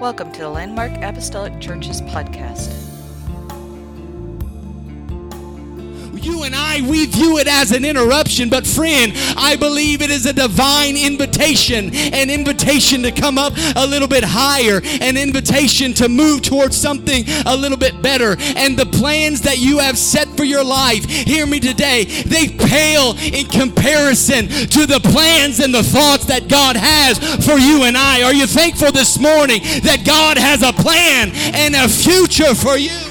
Welcome to the Landmark Apostolic Churches podcast. You and I, we view it as an interruption, but friend, I believe it is a divine invitation, an invitation to come up a little bit higher, an invitation to move towards something a little bit better. And the plans that you have set for your life, hear me today, they pale in comparison to the plans and the thoughts that God has for you and I. Are you thankful this morning that God has a plan and a future for you?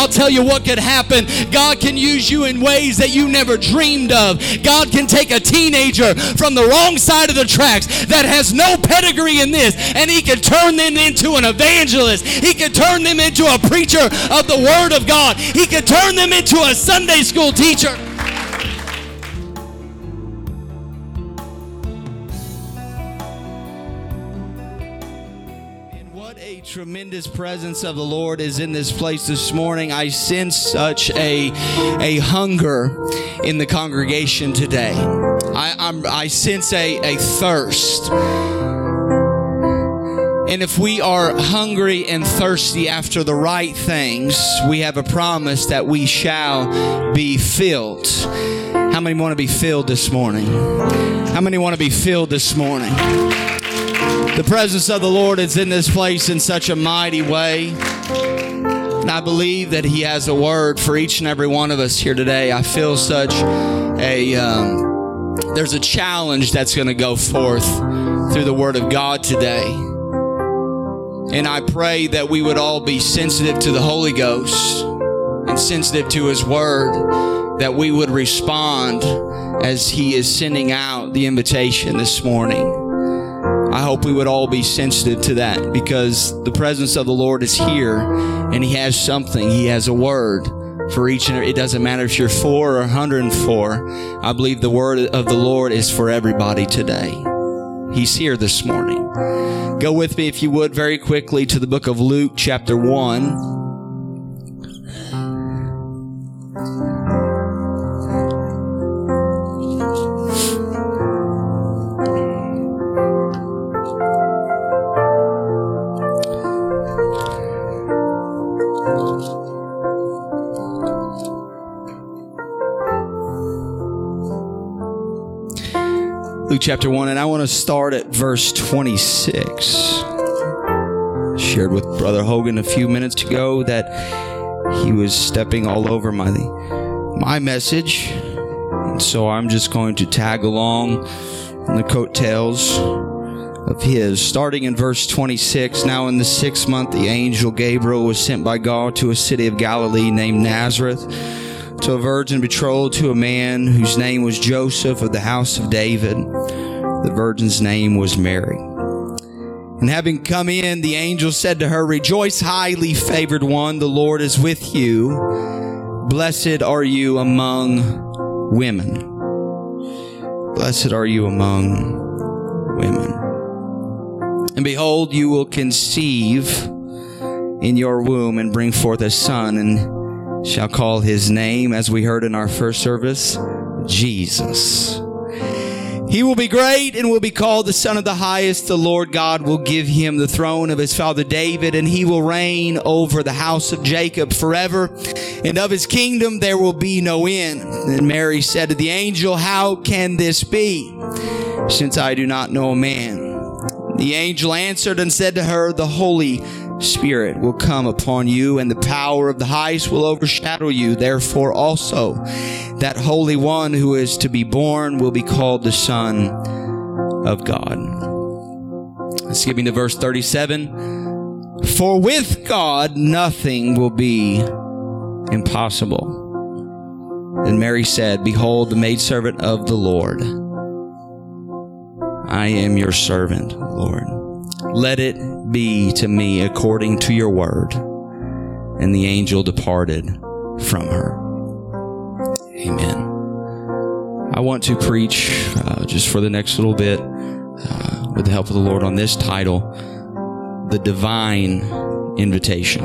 I'll tell you what could happen. God can use you in ways that you never dreamed of. God can take a teenager from the wrong side of the tracks that has no pedigree in this, and He can turn them into an evangelist. He can turn them into a preacher of the Word of God. He can turn them into a Sunday school teacher. Tremendous presence of the Lord is in this place this morning. I sense such a, a hunger in the congregation today. I, I'm, I sense a, a thirst. And if we are hungry and thirsty after the right things, we have a promise that we shall be filled. How many want to be filled this morning? How many want to be filled this morning? The presence of the Lord is in this place in such a mighty way. And I believe that He has a word for each and every one of us here today. I feel such a, um, there's a challenge that's going to go forth through the Word of God today. And I pray that we would all be sensitive to the Holy Ghost and sensitive to His Word, that we would respond as He is sending out the invitation this morning. Hope we would all be sensitive to that because the presence of the Lord is here and He has something. He has a word for each and every, it doesn't matter if you're four or 104. I believe the word of the Lord is for everybody today. He's here this morning. Go with me, if you would, very quickly to the book of Luke, chapter 1. Luke chapter 1, and I want to start at verse 26. Shared with Brother Hogan a few minutes ago that he was stepping all over my my message. And so I'm just going to tag along in the coattails of his. Starting in verse 26, now in the sixth month, the angel Gabriel was sent by God to a city of Galilee named Nazareth to a virgin betrothed to a man whose name was Joseph of the house of David. The virgin's name was Mary. And having come in, the angel said to her, Rejoice, highly favored one, the Lord is with you. Blessed are you among women. Blessed are you among women. And behold, you will conceive in your womb and bring forth a son, and shall call his name, as we heard in our first service, Jesus. He will be great and will be called the Son of the Highest. The Lord God will give him the throne of his father David, and he will reign over the house of Jacob forever. And of his kingdom there will be no end. And Mary said to the angel, How can this be, since I do not know a man? The angel answered and said to her, The Holy Spirit will come upon you, and the power of the highest will overshadow you. Therefore, also, that Holy One who is to be born will be called the Son of God. Me to verse 37. For with God nothing will be impossible. Then Mary said, Behold, the maidservant of the Lord. I am your servant, Lord. Let it be to me according to your word. And the angel departed from her. Amen. I want to preach uh, just for the next little bit, uh, with the help of the Lord, on this title The Divine Invitation.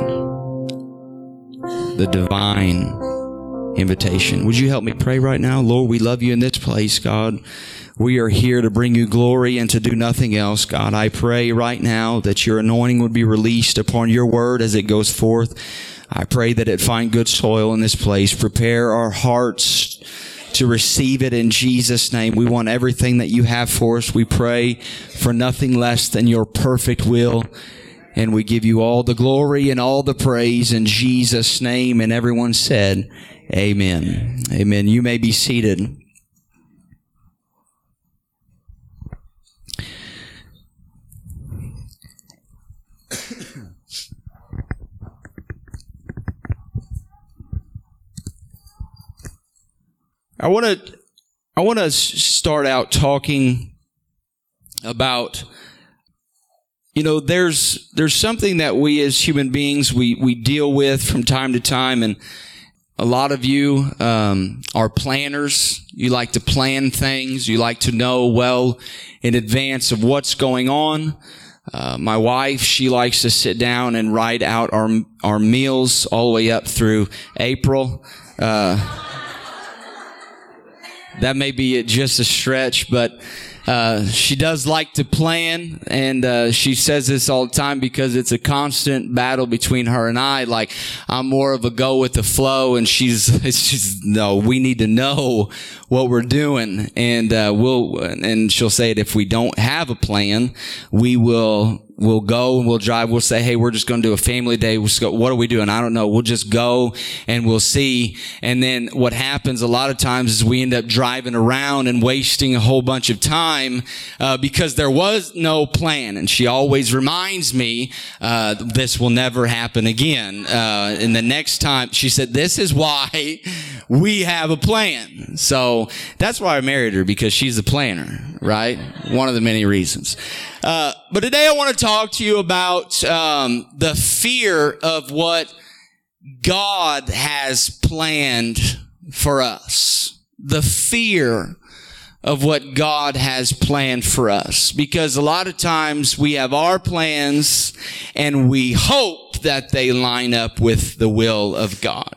The Divine invitation. Would you help me pray right now? Lord, we love you in this place, God. We are here to bring you glory and to do nothing else, God. I pray right now that your anointing would be released upon your word as it goes forth. I pray that it find good soil in this place. Prepare our hearts to receive it in Jesus' name. We want everything that you have for us. We pray for nothing less than your perfect will. And we give you all the glory and all the praise in Jesus' name. And everyone said, Amen. Amen. You may be seated. I want to I want to start out talking about you know there's there's something that we as human beings we we deal with from time to time and a lot of you um, are planners. You like to plan things. You like to know well in advance of what's going on. Uh, my wife she likes to sit down and write out our our meals all the way up through april. Uh, that may be just a stretch, but uh, she does like to plan, and uh, she says this all the time because it's a constant battle between her and I. Like I'm more of a go with the flow, and she's she's no. We need to know what we're doing, and uh, we'll and she'll say it if we don't have a plan, we will we'll go and we'll drive. We'll say, Hey, we're just going to do a family day. We'll go, what are we doing? I don't know. We'll just go and we'll see. And then what happens a lot of times is we end up driving around and wasting a whole bunch of time, uh, because there was no plan. And she always reminds me, uh, this will never happen again. Uh, and the next time she said, this is why we have a plan. So that's why I married her because she's a planner, right? One of the many reasons. Uh, but today I want to talk to you about um, the fear of what God has planned for us. The fear of what God has planned for us. Because a lot of times we have our plans and we hope that they line up with the will of God.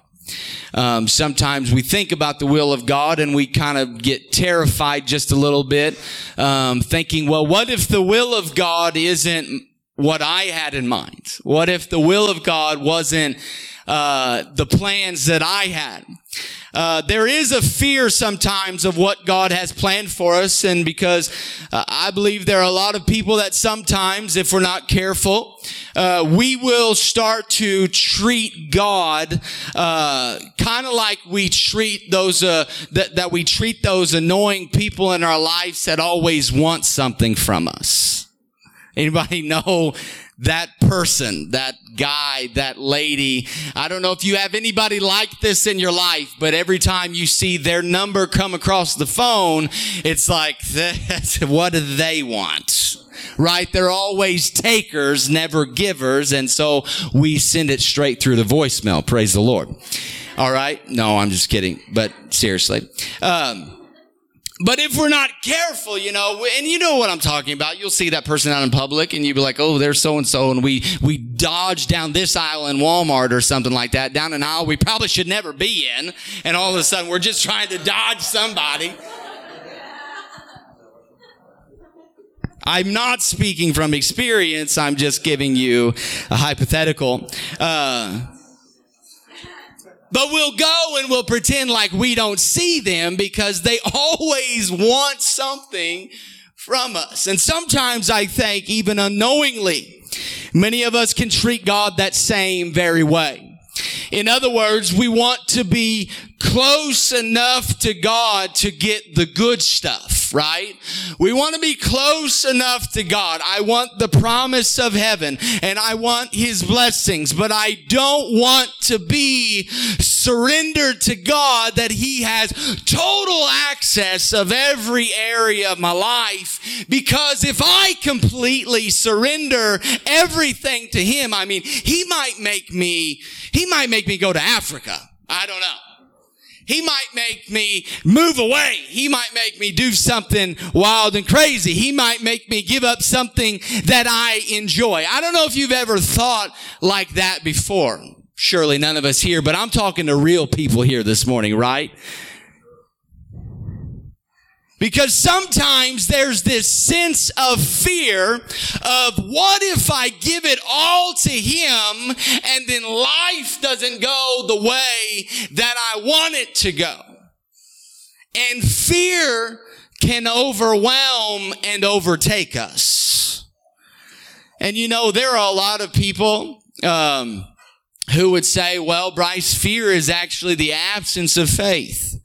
Um, sometimes we think about the will of God and we kind of get terrified just a little bit, um, thinking, well, what if the will of God isn't what I had in mind? What if the will of God wasn't uh, the plans that I had? Uh, there is a fear sometimes of what God has planned for us, and because uh, I believe there are a lot of people that sometimes, if we're not careful, uh, we will start to treat God uh, kind of like we treat those uh, that, that we treat those annoying people in our lives that always want something from us. Anybody know that person, that guy, that lady. I don't know if you have anybody like this in your life, but every time you see their number come across the phone, it's like, what do they want? Right? They're always takers, never givers. And so we send it straight through the voicemail. Praise the Lord. All right. No, I'm just kidding, but seriously. Um, but if we're not careful, you know, and you know what I'm talking about, you'll see that person out in public and you'll be like, oh, there's so and so. And we, we dodge down this aisle in Walmart or something like that, down an aisle we probably should never be in. And all of a sudden we're just trying to dodge somebody. I'm not speaking from experience. I'm just giving you a hypothetical. Uh, but we'll go and we'll pretend like we don't see them because they always want something from us. And sometimes I think even unknowingly, many of us can treat God that same very way. In other words, we want to be close enough to God to get the good stuff, right? We want to be close enough to God. I want the promise of heaven and I want his blessings, but I don't want to be surrendered to God that he has total access of every area of my life because if I completely surrender everything to him, I mean, he might make me, he might make me go to Africa. I don't know. He might make me move away. He might make me do something wild and crazy. He might make me give up something that I enjoy. I don't know if you've ever thought like that before. Surely none of us here, but I'm talking to real people here this morning, right? Because sometimes there's this sense of fear of what if I give it all to Him and then life doesn't go the way that I want it to go. And fear can overwhelm and overtake us. And you know, there are a lot of people, um, who would say, well, Bryce, fear is actually the absence of faith.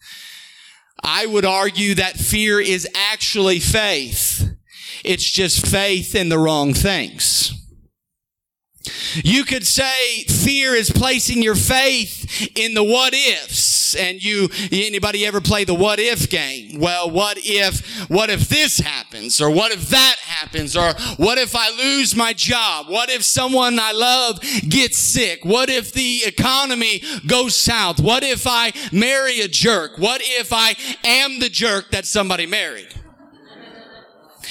I would argue that fear is actually faith. It's just faith in the wrong things. You could say fear is placing your faith in the what ifs. And you, anybody ever play the what if game? Well, what if, what if this happens? Or what if that happens? Or what if I lose my job? What if someone I love gets sick? What if the economy goes south? What if I marry a jerk? What if I am the jerk that somebody married?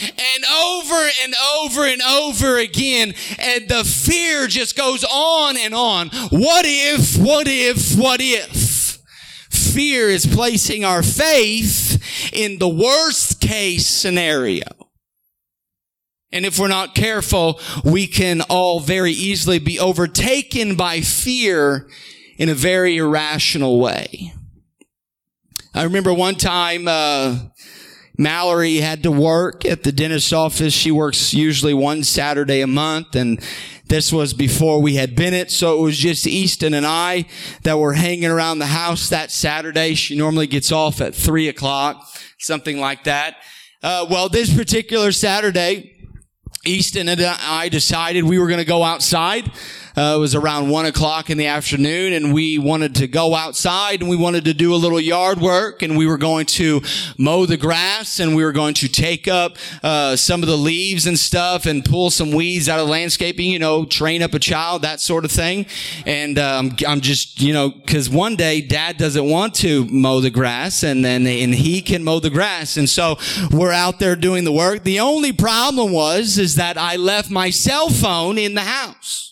And over and over and over again. And the fear just goes on and on. What if, what if, what if? Fear is placing our faith in the worst case scenario. And if we're not careful, we can all very easily be overtaken by fear in a very irrational way. I remember one time, uh, Mallory had to work at the dentist's office. She works usually one Saturday a month and this was before we had Bennett. So it was just Easton and I that were hanging around the house that Saturday. She normally gets off at three o'clock, something like that. Uh, well, this particular Saturday, Easton and I decided we were going to go outside. Uh, it was around one o'clock in the afternoon and we wanted to go outside and we wanted to do a little yard work and we were going to mow the grass and we were going to take up, uh, some of the leaves and stuff and pull some weeds out of landscaping, you know, train up a child, that sort of thing. And, um, I'm just, you know, cause one day dad doesn't want to mow the grass and then, and he can mow the grass. And so we're out there doing the work. The only problem was, is that I left my cell phone in the house.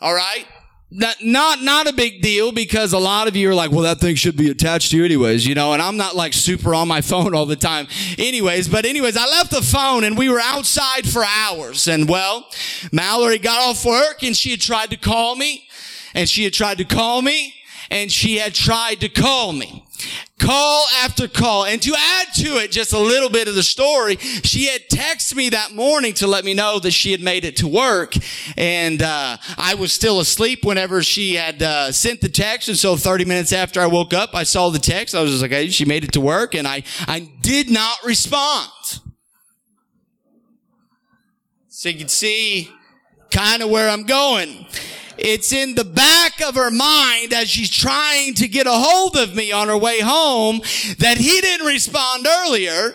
All right. Not, not, not a big deal because a lot of you are like, well, that thing should be attached to you anyways, you know, and I'm not like super on my phone all the time anyways, but anyways, I left the phone and we were outside for hours and well, Mallory got off work and she had tried to call me and she had tried to call me and she had tried to call me. Call after call. And to add to it just a little bit of the story, she had texted me that morning to let me know that she had made it to work. And, uh, I was still asleep whenever she had, uh, sent the text. And so 30 minutes after I woke up, I saw the text. I was just like, hey, she made it to work. And I, I did not respond. So you can see kind of where I'm going. It's in the back of her mind as she's trying to get a hold of me on her way home that he didn't respond earlier.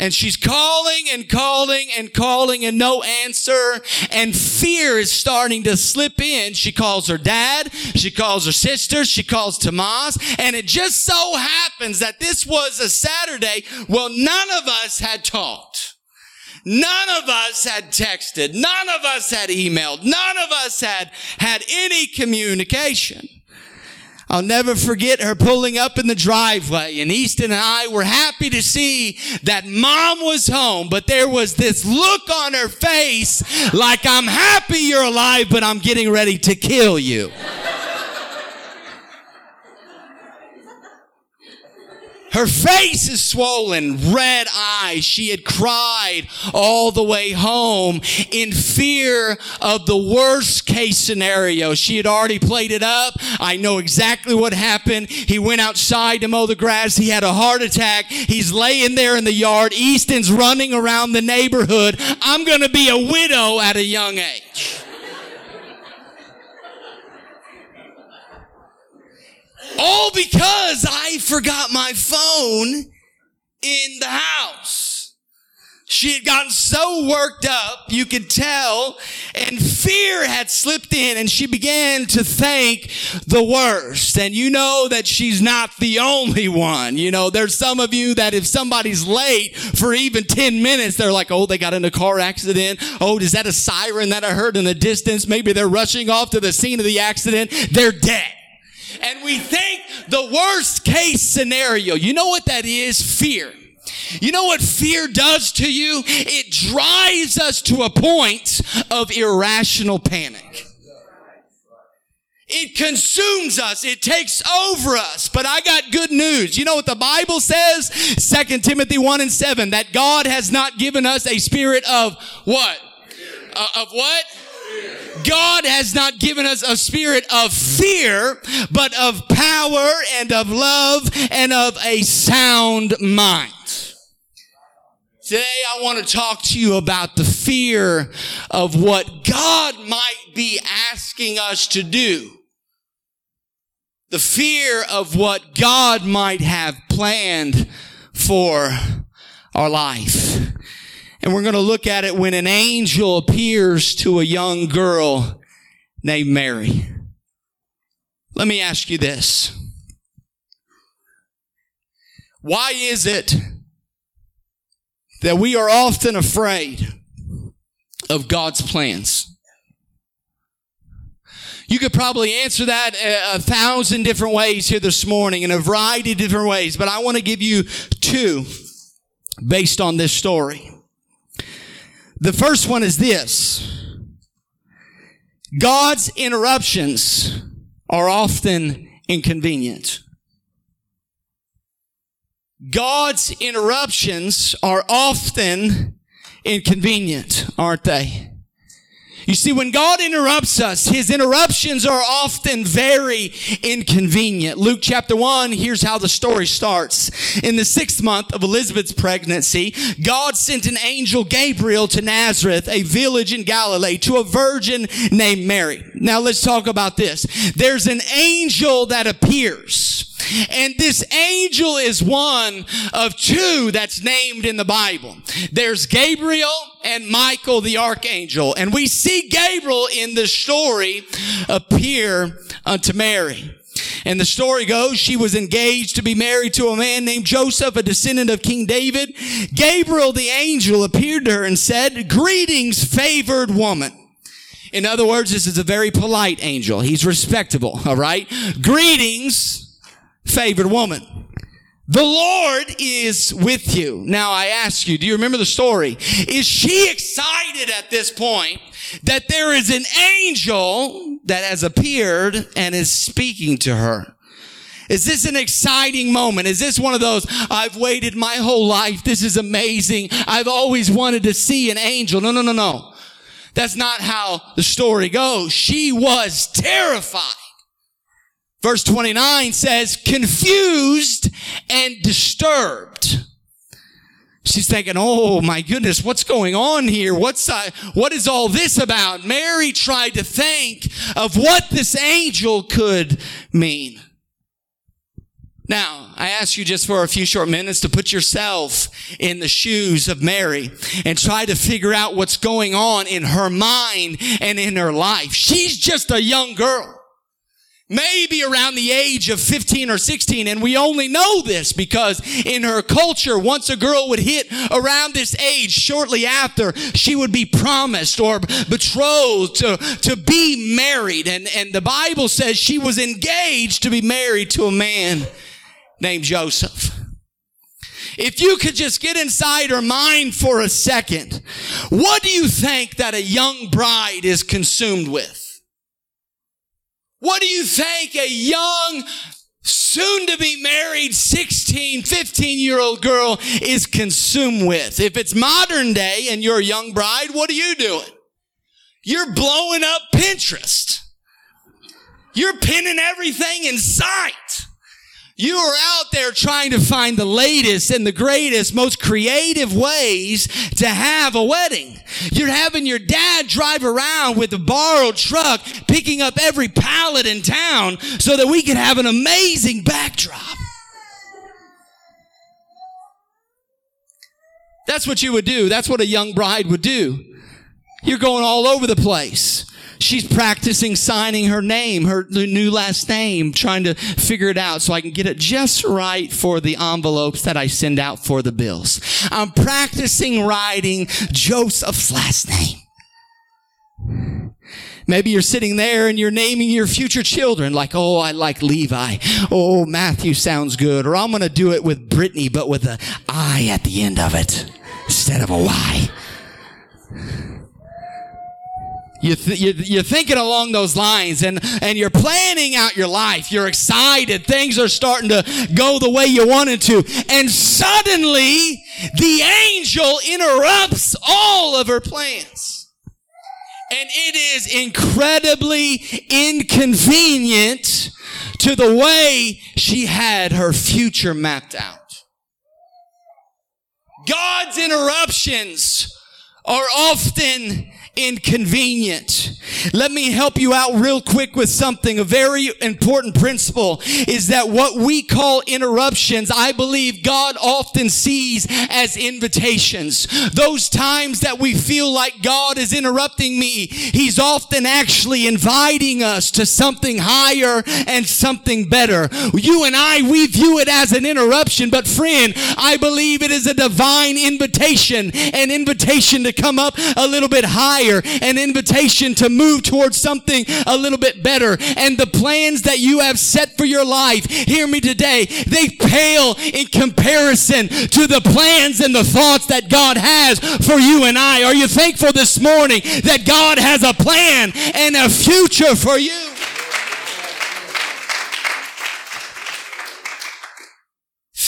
And she's calling and calling and calling and no answer. And fear is starting to slip in. She calls her dad. She calls her sister. She calls Tomas. And it just so happens that this was a Saturday. Well, none of us had talked. None of us had texted. None of us had emailed. None of us had had any communication. I'll never forget her pulling up in the driveway and Easton and I were happy to see that mom was home, but there was this look on her face like I'm happy you're alive, but I'm getting ready to kill you. Her face is swollen, red eyes. She had cried all the way home in fear of the worst case scenario. She had already played it up. I know exactly what happened. He went outside to mow the grass. He had a heart attack. He's laying there in the yard. Easton's running around the neighborhood. I'm going to be a widow at a young age. All because I forgot my phone in the house. She had gotten so worked up, you could tell, and fear had slipped in and she began to think the worst. And you know that she's not the only one. You know, there's some of you that if somebody's late for even 10 minutes, they're like, oh, they got in a car accident. Oh, is that a siren that I heard in the distance? Maybe they're rushing off to the scene of the accident. They're dead. And we think the worst case scenario. You know what that is? Fear. You know what fear does to you? It drives us to a point of irrational panic. It consumes us. It takes over us. But I got good news. You know what the Bible says? Second Timothy 1 and 7, that God has not given us a spirit of what? Uh, of what? God has not given us a spirit of fear, but of power and of love and of a sound mind. Today I want to talk to you about the fear of what God might be asking us to do. The fear of what God might have planned for our life. And we're going to look at it when an angel appears to a young girl named Mary. Let me ask you this. Why is it that we are often afraid of God's plans? You could probably answer that a, thousand different ways here this morning in a variety of different ways, but I want to give you two based on this story. The first one is this. God's interruptions are often inconvenient. God's interruptions are often inconvenient, aren't they? You see, when God interrupts us, His interruptions are often very inconvenient. Luke chapter 1, here's how the story starts. In the sixth month of Elizabeth's pregnancy, God sent an angel Gabriel to Nazareth, a village in Galilee, to a virgin named Mary. Now let's talk about this. There's an angel that appears. And this angel is one of two that's named in the Bible. There's Gabriel and Michael the archangel. And we see Gabriel in the story appear unto Mary. And the story goes, she was engaged to be married to a man named Joseph, a descendant of King David. Gabriel the angel appeared to her and said, greetings, favored woman. In other words, this is a very polite angel. He's respectable, all right? Greetings, favored woman. The Lord is with you. Now I ask you, do you remember the story? Is she excited at this point that there is an angel that has appeared and is speaking to her? Is this an exciting moment? Is this one of those, I've waited my whole life. This is amazing. I've always wanted to see an angel. No, no, no, no. That's not how the story goes. She was terrified. Verse 29 says, confused and disturbed. She's thinking, oh my goodness, what's going on here? What's, uh, what is all this about? Mary tried to think of what this angel could mean. Now, I ask you just for a few short minutes to put yourself in the shoes of Mary and try to figure out what's going on in her mind and in her life. She's just a young girl maybe around the age of 15 or 16. And we only know this because in her culture, once a girl would hit around this age, shortly after, she would be promised or betrothed to, to be married. And, and the Bible says she was engaged to be married to a man named Joseph. If you could just get inside her mind for a second, what do you think that a young bride is consumed with? What do you think a young, soon to be married 16, 15 year old girl is consumed with? If it's modern day and you're a young bride, what are you doing? You're blowing up Pinterest. You're pinning everything in sight. You are out there trying to find the latest and the greatest, most creative ways to have a wedding. You're having your dad drive around with a borrowed truck, picking up every pallet in town so that we can have an amazing backdrop. That's what you would do. That's what a young bride would do. You're going all over the place. She's practicing signing her name, her new last name, trying to figure it out so I can get it just right for the envelopes that I send out for the bills. I'm practicing writing Joseph's last name. Maybe you're sitting there and you're naming your future children like, oh, I like Levi. Oh, Matthew sounds good. Or I'm going to do it with Brittany, but with an I at the end of it instead of a Y. You you're thinking along those lines and, and you're planning out your life. You're excited. Things are starting to go the way you wanted to. And suddenly the angel interrupts all of her plans. And it is incredibly inconvenient to the way she had her future mapped out. God's interruptions are often inconvenient. Let me help you out real quick with something. A very important principle is that what we call interruptions, I believe God often sees as invitations. Those times that we feel like God is interrupting me, He's often actually inviting us to something higher and something better. You and I, we view it as an interruption, but friend, I believe it is a divine invitation, an invitation to come up a little bit higher an invitation to move towards something a little bit better. And the plans that you have set for your life, hear me today, they pale in comparison to the plans and the thoughts that God has for you and I. Are you thankful this morning that God has a plan and a future for you?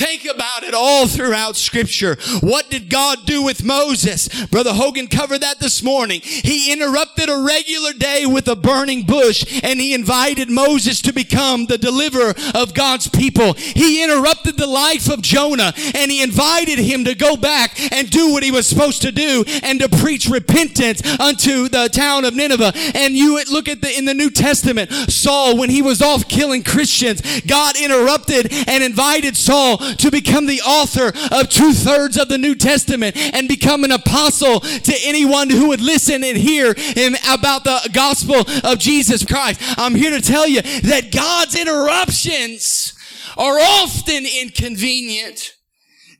Think about it all throughout scripture. What did God do with Moses? Brother Hogan covered that this morning. He interrupted a regular day with a burning bush and he invited Moses to become the deliverer of God's people. He interrupted the life of Jonah and he invited him to go back and do what he was supposed to do and to preach repentance unto the town of Nineveh. And you look at the, in the New Testament, Saul, when he was off killing Christians, God interrupted and invited Saul to become the author of two thirds of the New Testament and become an apostle to anyone who would listen and hear him about the gospel of Jesus Christ. I'm here to tell you that God's interruptions are often inconvenient.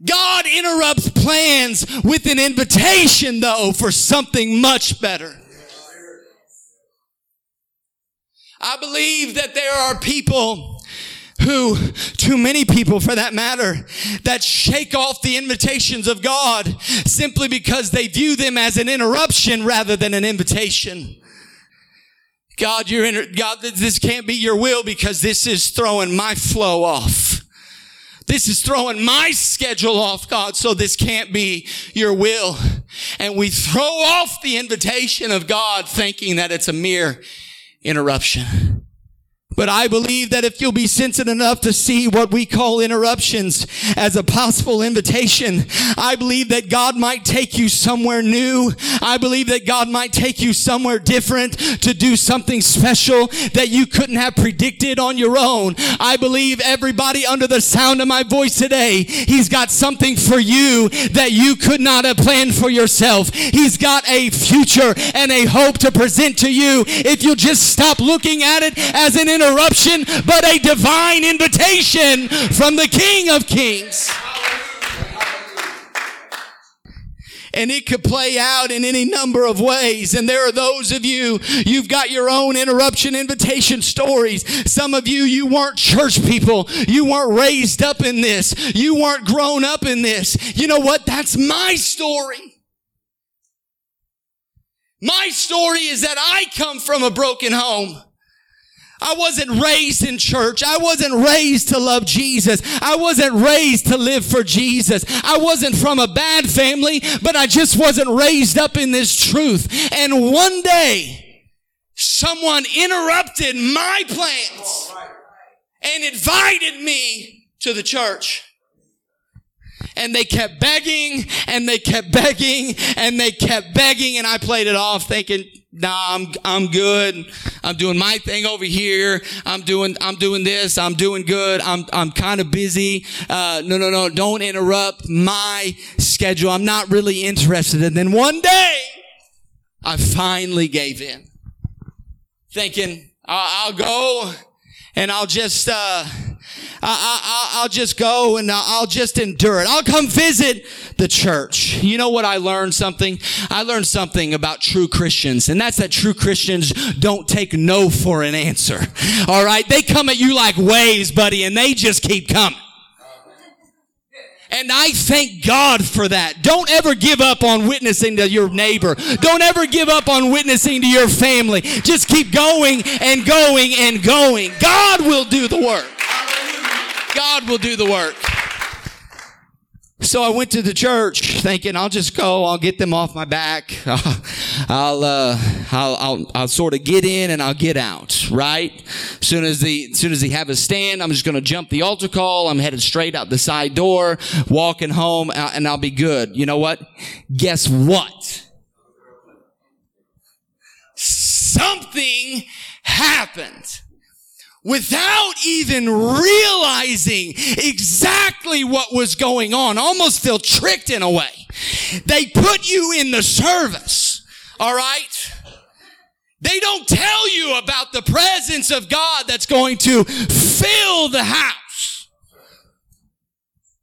God interrupts plans with an invitation though for something much better. I believe that there are people who, too many people for that matter, that shake off the invitations of God simply because they view them as an interruption rather than an invitation. God, you're in, God, this can't be your will because this is throwing my flow off. This is throwing my schedule off, God, so this can't be your will. And we throw off the invitation of God thinking that it's a mere interruption. But I believe that if you'll be sensitive enough to see what we call interruptions as a possible invitation, I believe that God might take you somewhere new. I believe that God might take you somewhere different to do something special that you couldn't have predicted on your own. I believe everybody under the sound of my voice today, He's got something for you that you could not have planned for yourself. He's got a future and a hope to present to you if you'll just stop looking at it as an interruption, but a divine invitation from the King of Kings. And it could play out in any number of ways. And there are those of you, you've got your own interruption invitation stories. Some of you, you weren't church people. You weren't raised up in this. You weren't grown up in this. You know what? That's my story. My story is that I come from a broken home. I wasn't raised in church. I wasn't raised to love Jesus. I wasn't raised to live for Jesus. I wasn't from a bad family, but I just wasn't raised up in this truth. And one day, someone interrupted my plans and invited me to the church. And they kept begging and they kept begging and they kept begging and I played it off thinking, nah, I'm, I'm good. I'm doing my thing over here. I'm doing, I'm doing this. I'm doing good. I'm, I'm kind of busy. Uh, no, no, no. Don't interrupt my schedule. I'm not really interested. And then one day, I finally gave in, thinking I'll, go and I'll just, uh, I, will just go and I'll just endure it. I'll come visit the church. You know what I learned something? I learned something about true Christians, and that's that true Christians don't take no for an answer. All right. They come at you like waves, buddy, and they just keep coming. And I thank God for that. Don't ever give up on witnessing to your neighbor. Don't ever give up on witnessing to your family. Just keep going and going and going. God will do the work. God will do the work. So I went to the church thinking I'll just go, I'll get them off my back. I'll, uh, I'll, I'll, I'll sort of get in and I'll get out, right? Soon as the, as soon as they have a stand, I'm just going to jump the altar call. I'm headed straight out the side door, walking home uh, and I'll be good. You know what? Guess what? Something happened without even realizing exactly what was going on, almost feel tricked in a way. They put you in the service, all right? They don't tell you about the presence of God that's going to fill the house.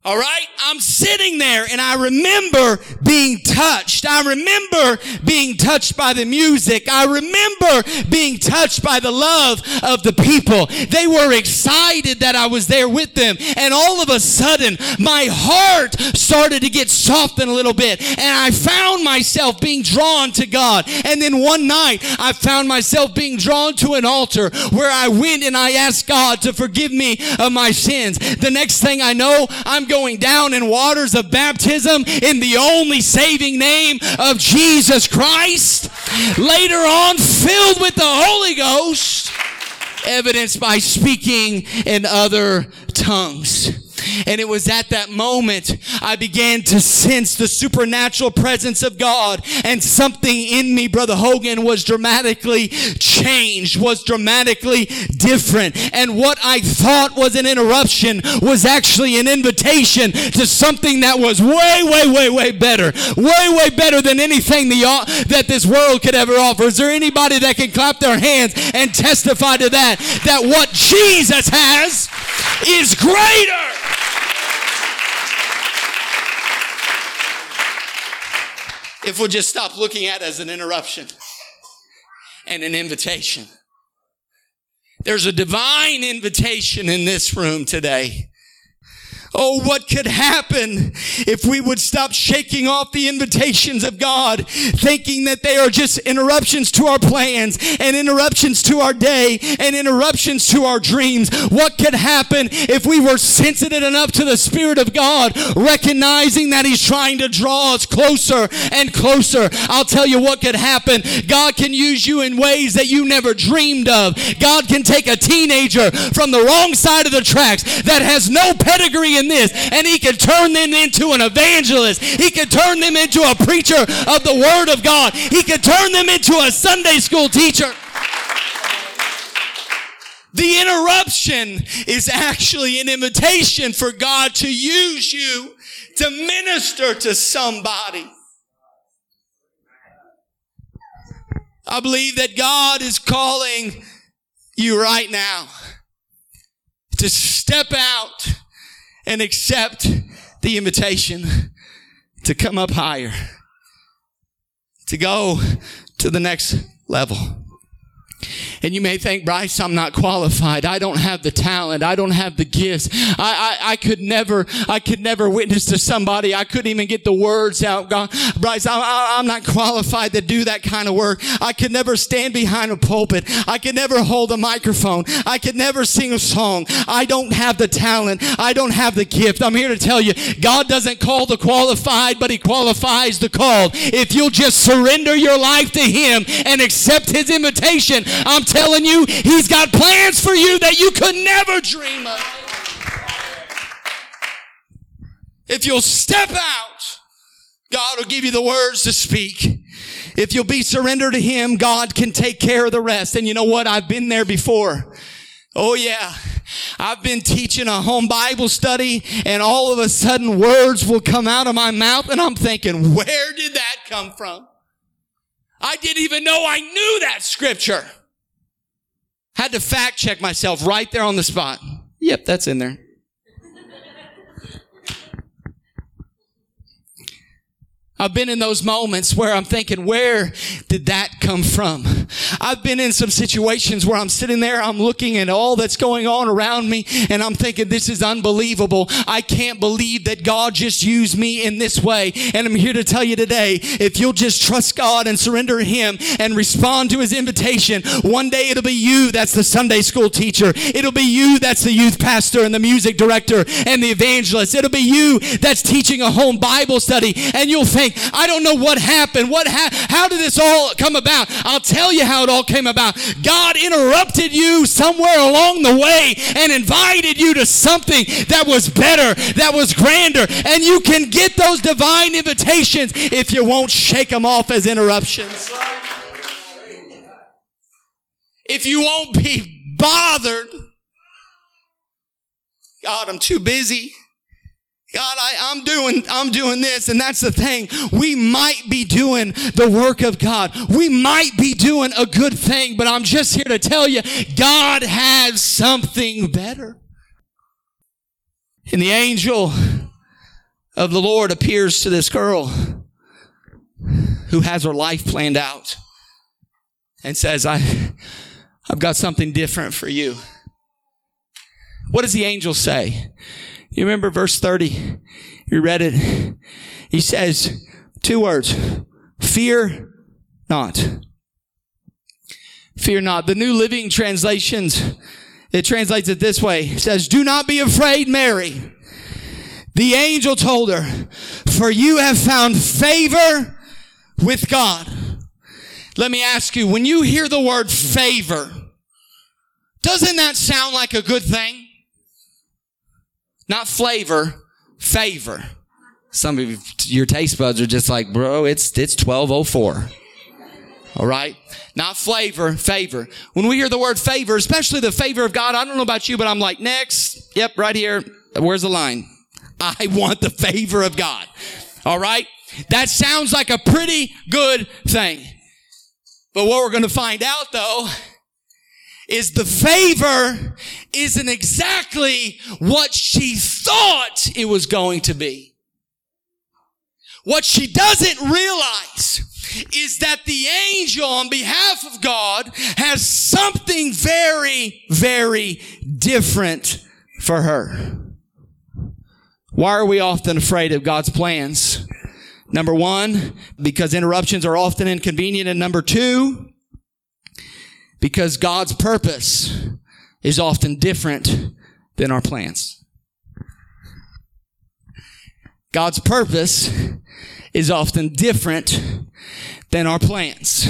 All right. I'm sitting there and I remember being touched. I remember being touched by the music. I remember being touched by the love of the people. They were excited that I was there with them. And all of a sudden, my heart started to get softened a little bit. And I found myself being drawn to God. And then one night, I found myself being drawn to an altar where I went and I asked God to forgive me of my sins. The next thing I know, I'm going going down in waters of baptism in the only saving name of Jesus Christ. Later on, filled with the Holy Ghost, evidenced by speaking in other tongues. And it was at that moment I began to sense the supernatural presence of God and something in me, Brother Hogan, was dramatically changed, was dramatically different. And what I thought was an interruption was actually an invitation to something that was way, way, way, way better. Way, way better than anything the, uh, that this world could ever offer. Is there anybody that can clap their hands and testify to that? That what Jesus has is greater. If we'll just stop looking at it as an interruption and an invitation. There's a divine invitation in this room today. Oh, what could happen if we would stop shaking off the invitations of God, thinking that they are just interruptions to our plans and interruptions to our day and interruptions to our dreams? What could happen if we were sensitive enough to the Spirit of God, recognizing that He's trying to draw us closer and closer? I'll tell you what could happen. God can use you in ways that you never dreamed of. God can take a teenager from the wrong side of the tracks that has no pedigree in this, and he can turn them into an evangelist. He can turn them into a preacher of the Word of God. He can turn them into a Sunday school teacher. The interruption is actually an invitation for God to use you to minister to somebody. I believe that God is calling you right now to step out and accept the invitation to come up higher, to go to the next level. And you may think, Bryce, I'm not qualified. I don't have the talent. I don't have the gifts. I, I, I could never, I could never witness to somebody. I couldn't even get the words out. God, Bryce, I, I'm not qualified to do that kind of work. I could never stand behind a pulpit. I could never hold a microphone. I could never sing a song. I don't have the talent. I don't have the gift. I'm here to tell you, God doesn't call the qualified, but He qualifies the called. If you'll just surrender your life to Him and accept His invitation, I'm telling you, He's got plans for you that you could never dream of. If you'll step out, God will give you the words to speak. If you'll be surrendered to Him, God can take care of the rest. And you know what? I've been there before. Oh yeah. I've been teaching a home Bible study and all of a sudden words will come out of my mouth and I'm thinking, where did that come from? I didn't even know I knew that scripture. Had to fact check myself right there on the spot. Yep, that's in there. I've been in those moments where I'm thinking, where did that come from? I've been in some situations where I'm sitting there, I'm looking at all that's going on around me, and I'm thinking, this is unbelievable. I can't believe that God just used me in this way. And I'm here to tell you today, if you'll just trust God and surrender Him and respond to His invitation, one day it'll be you that's the Sunday school teacher. It'll be you that's the youth pastor and the music director and the evangelist. It'll be you that's teaching a home Bible study, and you'll think, I don't know what happened. What ha- how did this all come about? I'll tell you how it all came about. God interrupted you somewhere along the way and invited you to something that was better, that was grander. And you can get those divine invitations if you won't shake them off as interruptions. If you won't be bothered. God, I'm too busy. God, I, am doing, I'm doing this. And that's the thing. We might be doing the work of God. We might be doing a good thing, but I'm just here to tell you, God has something better. And the angel of the Lord appears to this girl who has her life planned out and says, I, I've got something different for you. What does the angel say? You remember verse 30? You read it. He says two words. Fear not. Fear not. The New Living Translations, it translates it this way. It says, do not be afraid, Mary. The angel told her, for you have found favor with God. Let me ask you, when you hear the word favor, doesn't that sound like a good thing? Not flavor, favor. Some of your taste buds are just like, bro, it's, it's 1204. All right. Not flavor, favor. When we hear the word favor, especially the favor of God, I don't know about you, but I'm like, next. Yep, right here. Where's the line? I want the favor of God. All right. That sounds like a pretty good thing. But what we're going to find out though is the favor isn't exactly what she thought it was going to be. What she doesn't realize is that the angel on behalf of God has something very, very different for her. Why are we often afraid of God's plans? Number one, because interruptions are often inconvenient. And number two, because God's purpose is often different than our plans. God's purpose is often different than our plans.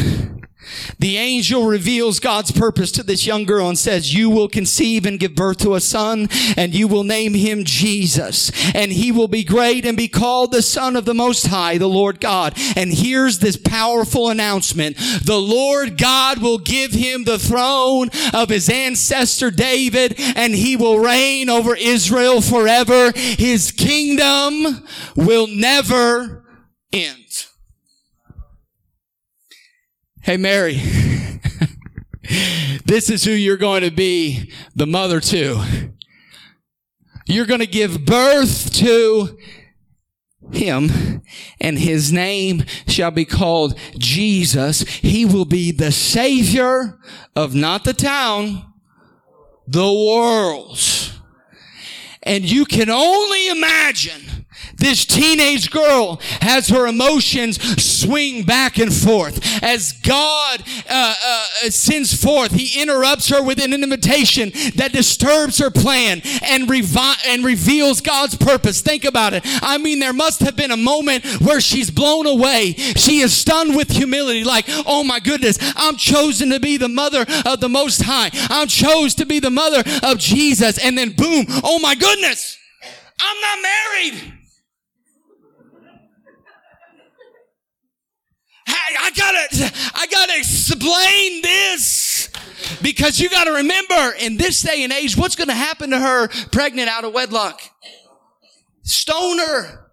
The angel reveals God's purpose to this young girl and says, you will conceive and give birth to a son and you will name him Jesus and he will be great and be called the son of the most high, the Lord God. And here's this powerful announcement. The Lord God will give him the throne of his ancestor David and he will reign over Israel forever. His kingdom will never end. Hey, Mary, this is who you're going to be the mother to. You're going to give birth to him and his name shall be called Jesus. He will be the savior of not the town, the world. And you can only imagine this teenage girl has her emotions swing back and forth. As God uh, uh, sends forth, He interrupts her with an invitation that disturbs her plan and, revi- and reveals God's purpose. Think about it. I mean, there must have been a moment where she's blown away. She is stunned with humility, like, oh my goodness, I'm chosen to be the mother of the Most High. I'm chose to be the mother of Jesus. And then boom, oh my goodness, I'm not married. I gotta, I gotta explain this Because you got to remember, in this day and age, what's to happen to her pregnant out of wedlock? Stoner.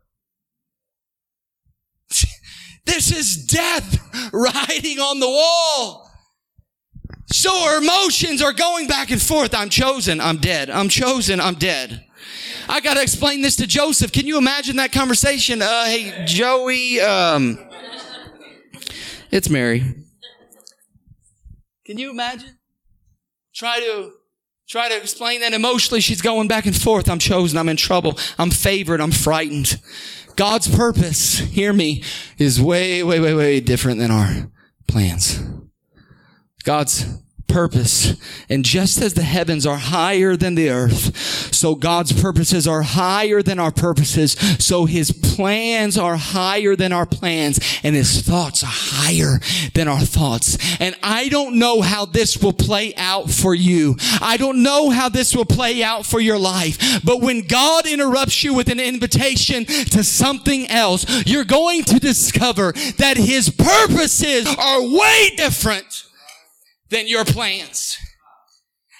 This is death writing on the wall. So her emotions are going back and forth. I'm chosen. I'm dead. I'm chosen. I'm dead. I got to explain this to Joseph. Can you imagine that conversation? Uh, hey, Joey, um, it's Mary. Can you imagine? Try to try to explain that emotionally. She's going back and forth. I'm chosen. I'm in trouble. I'm favored. I'm frightened. God's purpose, hear me, is way, way, way, way different than our plans. God's purpose. And just as the heavens are higher than the earth, so God's purposes are higher than our purposes. So his plans are higher than our plans and his thoughts are higher than our thoughts. And I don't know how this will play out for you. I don't know how this will play out for your life. But when God interrupts you with an invitation to something else, you're going to discover that his purposes are way different than your plans.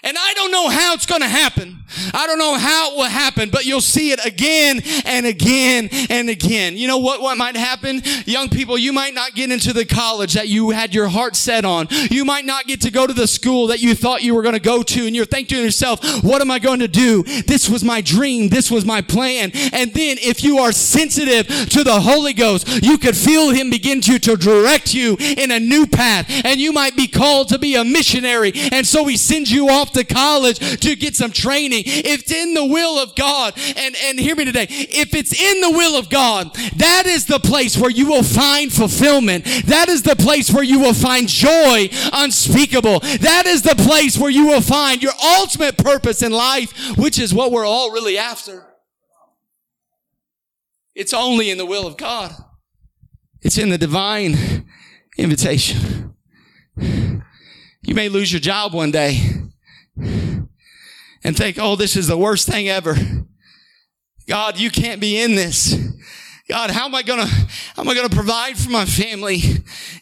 And I don't know how it's going to happen. I don't know how it will happen, but you'll see it again and again and again. You know what, what might happen? Young people, you might not get into the college that you had your heart set on. You might not get to go to the school that you thought you were going to go to and you're thinking to yourself, what am I going to do? This was my dream. This was my plan. And then if you are sensitive to the Holy Ghost, you could feel Him begin to, to direct you in a new path. And you might be called to be a missionary. And so He sends you off to college to get some training. If it's in the will of God, and, and hear me today, if it's in the will of God, that is the place where you will find fulfillment. That is the place where you will find joy unspeakable. That is the place where you will find your ultimate purpose in life, which is what we're all really after. It's only in the will of God. It's in the divine invitation. You may lose your job one day and think, oh, this is the worst thing ever. God, you can't be in this. God, how am I gonna, how am I gonna provide for my family?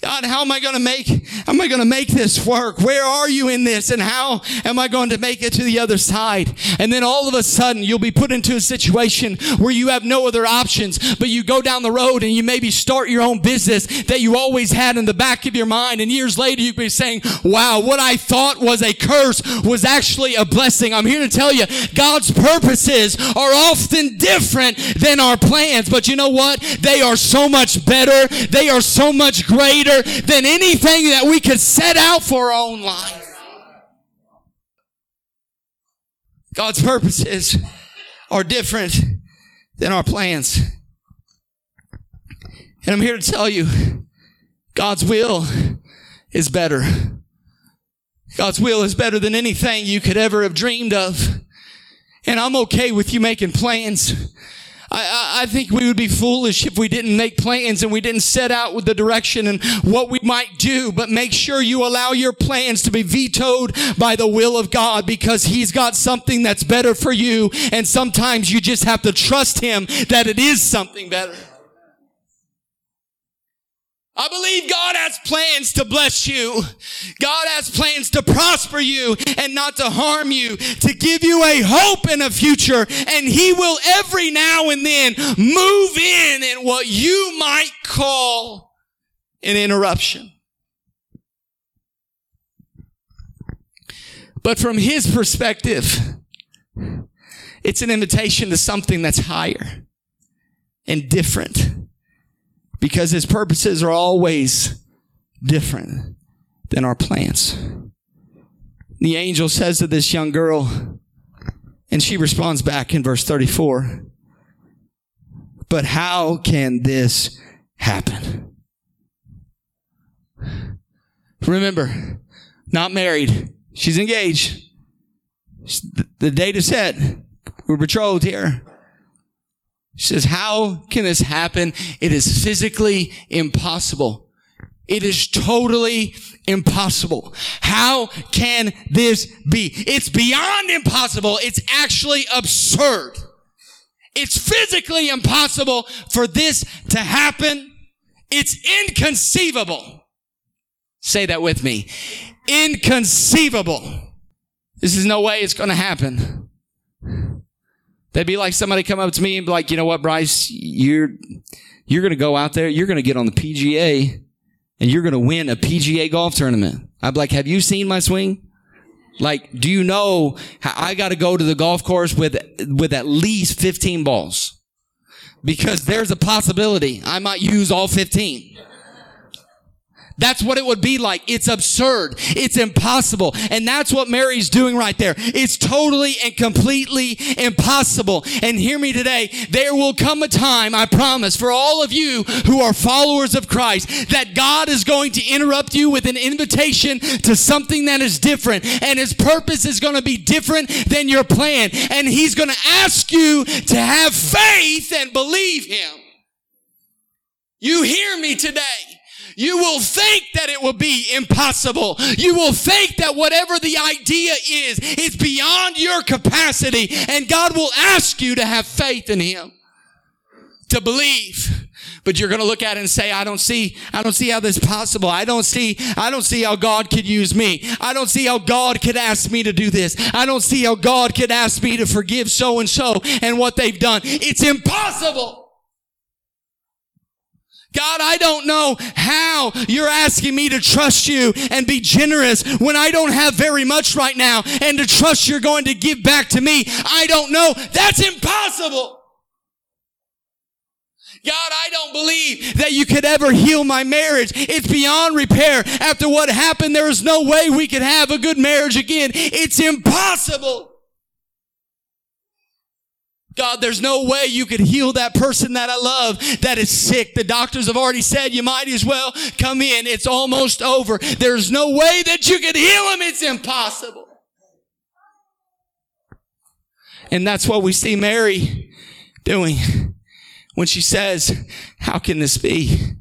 God, how am I gonna make, how am I gonna make this work? Where are you in this? And how am I going to make it to the other side? And then all of a sudden you'll be put into a situation where you have no other options, but you go down the road and you maybe start your own business that you always had in the back of your mind. And years later you could be saying, wow, what I thought was a curse was actually a blessing. I'm here to tell you, God's purposes are often different than our plans. But you know what? They are so much better. They are so much greater than anything that we could set out for our own life. God's purposes are different than our plans. And I'm here to tell you, God's will is better. God's will is better than anything you could ever have dreamed of. And I'm okay with you making plans. I, I, think we would be foolish if we didn't make plans and we didn't set out with the direction and what we might do, but make sure you allow your plans to be vetoed by the will of God because He's got something that's better for you. And sometimes you just have to trust Him that it is something better. I believe God has plans to bless you. God has plans to prosper you and not to harm you, to give you a hope and a future. And He will every now and then move in in what you might call an interruption. But from His perspective, it's an invitation to something that's higher and different because his purposes are always different than our plans. The angel says to this young girl, and she responds back in verse 34 But how can this happen? Remember, not married. She's engaged. The date is set. We're betrothed here. She says, how can this happen? It is physically impossible. It is totally impossible. How can this be? It's beyond impossible. It's actually absurd. It's physically impossible for this to happen. It's inconceivable. Say that with me. Inconceivable. This is no way it's going to happen. That'd be like somebody come up to me and be like, you know what, Bryce, you're, you're to go out there, you're to get on the PGA and you're to win a PGA golf tournament. I'd be like, have you seen my swing? Like, do you know I got to go to the golf course with, with at least 15 balls? Because there's a possibility I might use all 15. That's what it would be like. It's absurd. It's impossible. And that's what Mary's doing right there. It's totally and completely impossible. And hear me today. There will come a time, I promise, for all of you who are followers of Christ, that God is going to interrupt you with an invitation to something that is different. And his purpose is going to be different than your plan. And he's going to ask you to have faith and believe him. You hear me today. You will think that it will be impossible. You will think that whatever the idea is, is beyond your capacity. And God will ask you to have faith in Him, to believe. But you're going to look at it and say, I don't see, I don't see how this is possible. I don't see, I don't see how God could use me. I don't see how God could ask me to do this. I don't see how God could ask me to forgive so and so and what they've done. It's impossible. God, I don't know how you're asking me to trust you and be generous when I don't have very much right now and to trust you're going to give back to me. I don't know. That's impossible. God, I don't believe that you could ever heal my marriage. It's beyond repair. After what happened, there is no way we could have a good marriage again. It's impossible. God, there's no way you could heal that person that I love that is sick. The doctors have already said you might as well come in. It's almost over. There's no way that you could heal him. It's impossible. And that's what we see Mary doing when she says, how can this be?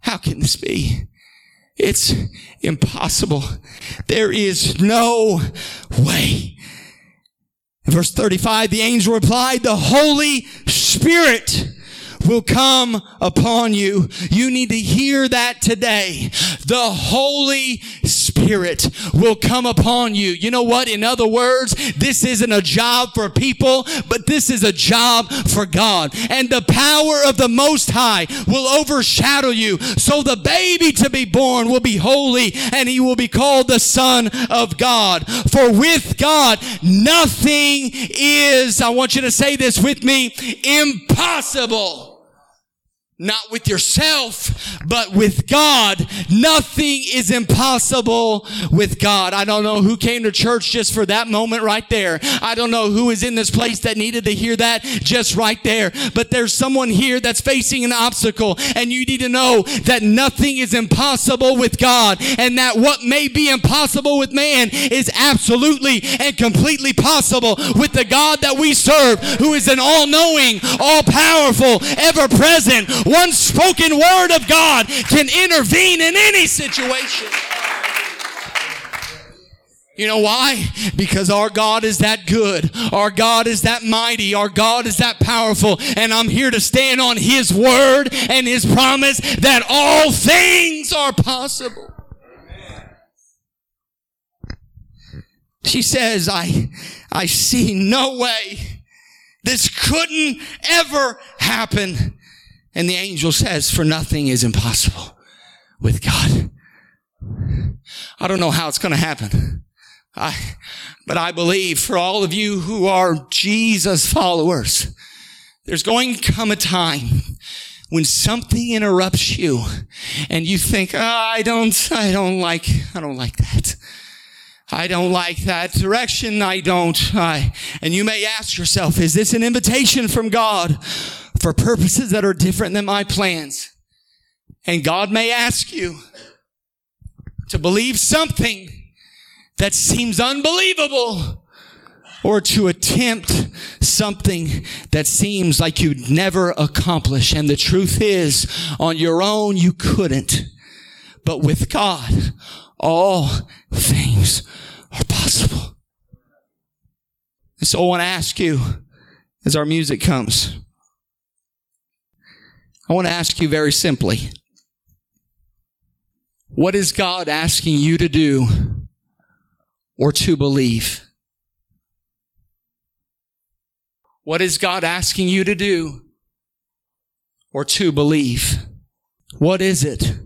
How can this be? It's impossible. There is no way. Verse 35, the angel replied, the Holy Spirit will come upon you. You need to hear that today. The Holy Spirit will come upon you. You know what? In other words, this isn't a job for people, but this is a job for God. And the power of the Most High will overshadow you. So the baby to be born will be holy and he will be called the Son of God. For with God, nothing is, I want you to say this with me, impossible not with yourself, but with God. Nothing is impossible with God. I don't know who came to church just for that moment right there. I don't know who is in this place that needed to hear that just right there. But there's someone here that's facing an obstacle and you need to know that nothing is impossible with God and that what may be impossible with man is absolutely and completely possible with the God that we serve who is an all-knowing, all-powerful, ever-present, one spoken word of God can intervene in any situation. You know why? Because our God is that good. Our God is that mighty. Our God is that powerful. And I'm here to stand on His word and His promise that all things are possible. She says, I, I see no way this couldn't ever happen. And the angel says, for nothing is impossible with God. I don't know how it's going to happen. I, but I believe for all of you who are Jesus followers, there's going to come a time when something interrupts you and you think, oh, I don't, I don't like, I don't like that. I don't like that direction. I don't. I, and you may ask yourself, is this an invitation from God? for purposes that are different than my plans. And God may ask you to believe something that seems unbelievable or to attempt something that seems like you'd never accomplish. And the truth is, on your own, you couldn't. But with God, all things And so I want to ask you as our music comes, I want to ask you very simply What is God asking you to do or to believe? What is God asking you to do or to believe? What is it?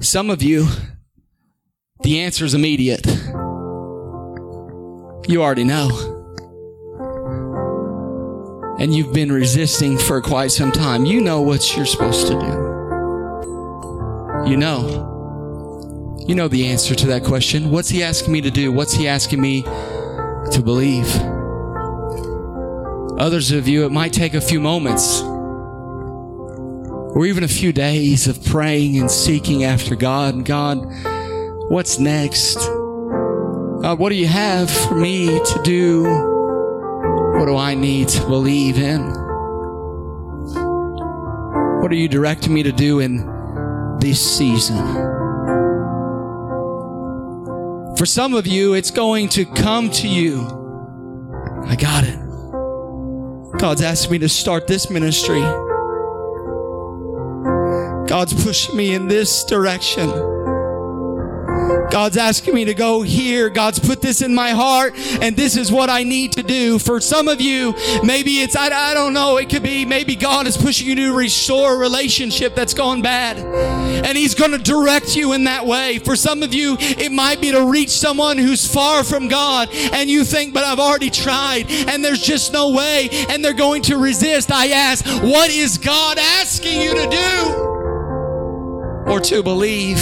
Some of you, the answer is immediate. You already know. And you've been resisting for quite some time. You know what you're supposed to do. You know. You know the answer to that question. What's he asking me to do? What's he asking me to believe? Others of you, it might take a few moments or even a few days of praying and seeking after God. God, what's next? God, what do you have for me to do? What do I need to believe in? What are you directing me to do in this season? For some of you, it's going to come to you. I got it. God's asked me to start this ministry. God's pushing me in this direction. God's asking me to go here. God's put this in my heart, and this is what I need to do. For some of you, maybe it's, I, I don't know, it could be maybe God is pushing you to restore a relationship that's gone bad, and He's going to direct you in that way. For some of you, it might be to reach someone who's far from God, and you think, but I've already tried, and there's just no way, and they're going to resist. I ask, what is God asking you to do? Or to believe?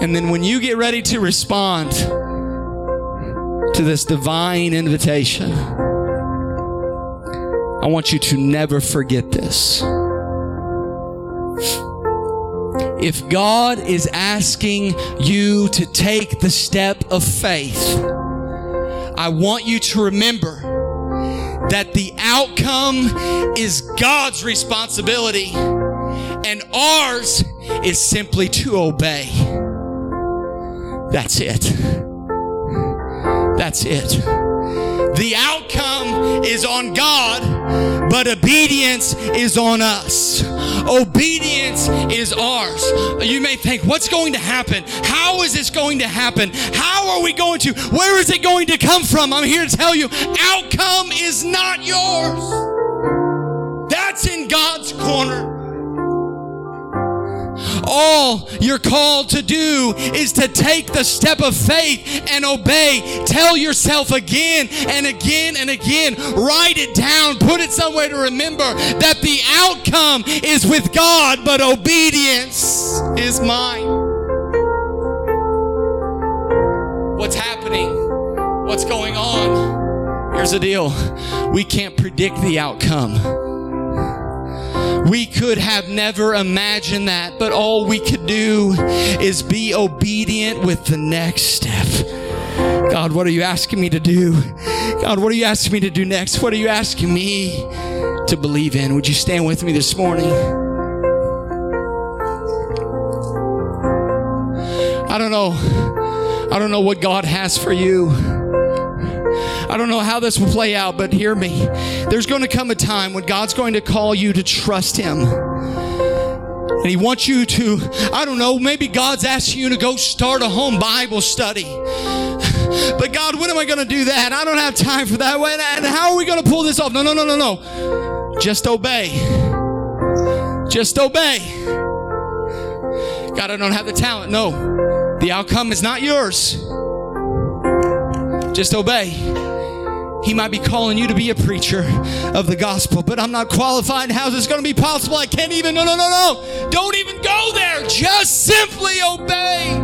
And then when you get ready to respond to this divine invitation, I want you to never forget this. If God is asking you to take the step of faith, I want you to remember that the outcome is God's responsibility and ours is simply to obey. That's it. That's it. The outcome is on God, but obedience is on us. Obedience is ours. You may think, what's going to happen? How is this going to happen? How are we going to? Where is it going to come from? I'm here to tell you, outcome is not yours. That's in God's corner all you're called to do is to take the step of faith and obey. Tell yourself again and again and again. Write it down. Put it somewhere to remember that the outcome is with God, but obedience is mine. What's happening? What's going on? Here's the deal. We can't predict the outcome. We could have never imagined that, but all we could do is be obedient with the next step. God, what are you asking me to do? God, what are you asking me to do next? What are you asking me to believe in? Would you stand with me this morning? I don't know. I don't know what God has for you. I don't know how this will play out, but hear me. There's going to come a time when God's going to call you to trust Him. And He wants you to, I don't know, maybe God's asking you to go start a home Bible study. But God, when am I going to do that? I don't have time for that. And how are we going to pull this off? No, no, no, no, no. Just obey. Just obey. God, I don't have the talent. No. The outcome is not yours. Just obey. He might be calling you to be a preacher of the gospel, but I'm not qualified. How's this going to be possible? I can't even. No, no, no, no. Don't even go there. Just simply obey.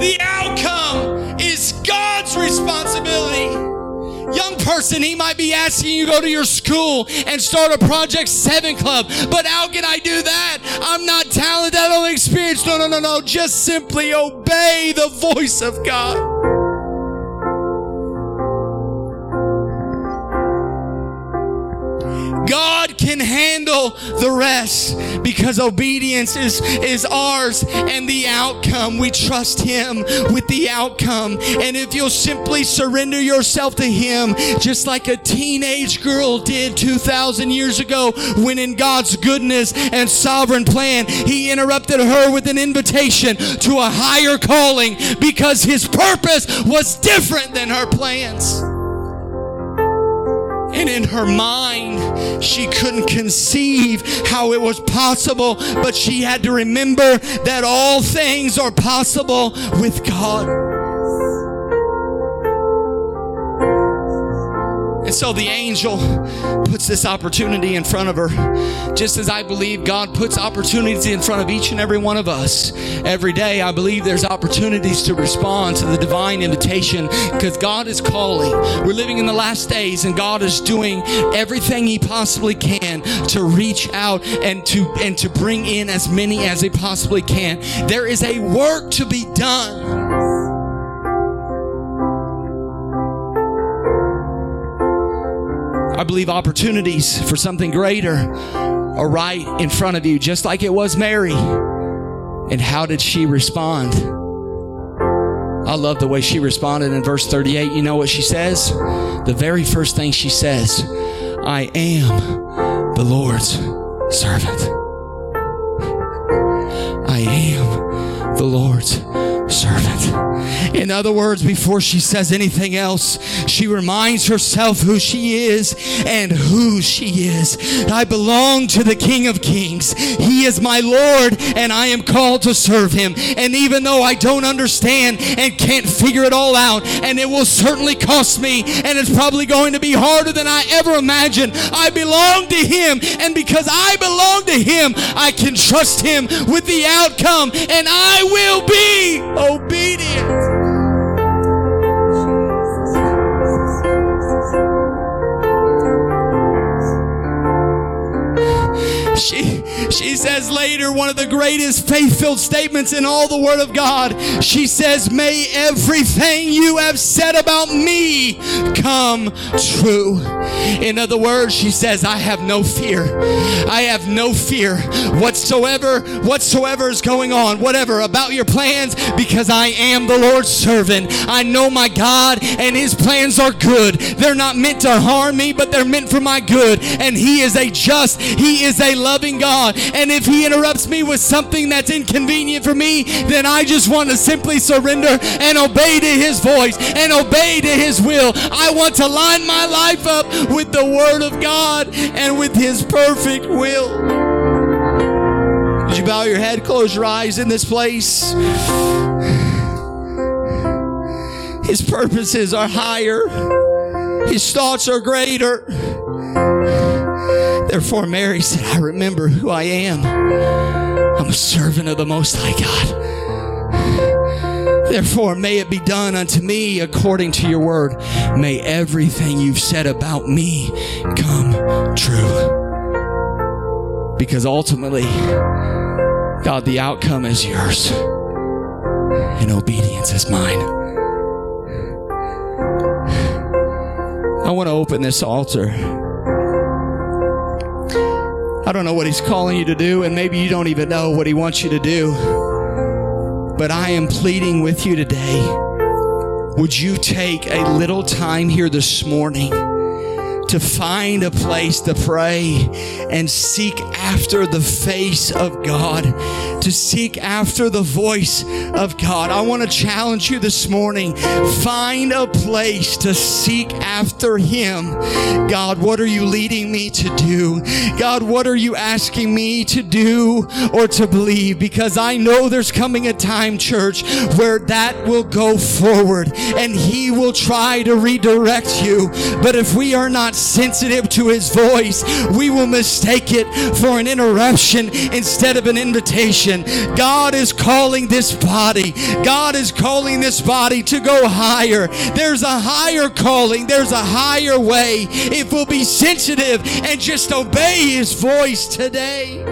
The outcome is God's responsibility. Young person, he might be asking you to go to your school and start a Project 7 club. But how can I do that? I'm not talented, I don't experience. No, no, no, no. Just simply obey the voice of God. God can handle the rest because obedience is, is ours and the outcome. We trust Him with the outcome. And if you'll simply surrender yourself to Him, just like a teenage girl did 2,000 years ago, when in God's goodness and sovereign plan, He interrupted her with an invitation to a higher calling because His purpose was different than her plans. And in her mind, she couldn't conceive how it was possible, but she had to remember that all things are possible with God. And so the angel puts this opportunity in front of her, just as I believe God puts opportunities in front of each and every one of us. Every day, I believe there's opportunities to respond to the divine invitation because God is calling. We're living in the last days, and God is doing everything He possibly can to reach out and to and to bring in as many as He possibly can. There is a work to be done. I believe opportunities for something greater are right in front of you, just like it was Mary. And how did she respond? I love the way she responded in verse 38. You know what she says? The very first thing she says, I am the Lord's servant. I am the Lord's servant. In other words, before she says anything else, she reminds herself who she is and who she is. I belong to the King of Kings. He is my Lord, and I am called to serve him. And even though I don't understand and can't figure it all out, and it will certainly cost me, and it's probably going to be harder than I ever imagined, I belong to him. And because I belong to him, I can trust him with the outcome, and I will be obedient. She says later, one of the greatest faith filled statements in all the Word of God. She says, May everything you have said about me come true. In other words, she says, I have no fear. I have no fear whatsoever, whatsoever is going on, whatever about your plans, because I am the Lord's servant. I know my God, and His plans are good. They're not meant to harm me, but they're meant for my good. And He is a just, He is a loving God. And if He interrupts me with something that's inconvenient for me, then I just want to simply surrender and obey to His voice and obey to His will. I want to line my life up with the Word of God and with His perfect will. Would you bow your head, close your eyes in this place? His purposes are higher, His thoughts are greater. Therefore, Mary said, I remember who I am. I'm a servant of the Most High God. Therefore, may it be done unto me according to your word. May everything you've said about me come true. Because ultimately, God, the outcome is yours, and obedience is mine. I want to open this altar. I don't know what He's calling you to do, and maybe you don't even know what He wants you to do. But I am pleading with you today. Would you take a little time here this morning? To find a place to pray and seek after the face of God, to seek after the voice of God. I want to challenge you this morning. Find a place to seek after Him. God, what are you leading me to do? God, what are you asking me to do or to believe? Because I know there's coming a time, church, where that will go forward and He will try to redirect you. But if we are not sensitive to his voice, we will mistake it for an interruption instead of an invitation. God is calling this body. God is calling this body to go higher. There's a higher calling. There's a higher way. If we'll be sensitive and just obey his voice today.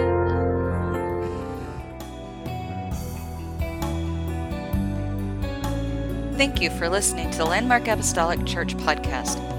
Thank you for listening to the Landmark Apostolic Church podcast.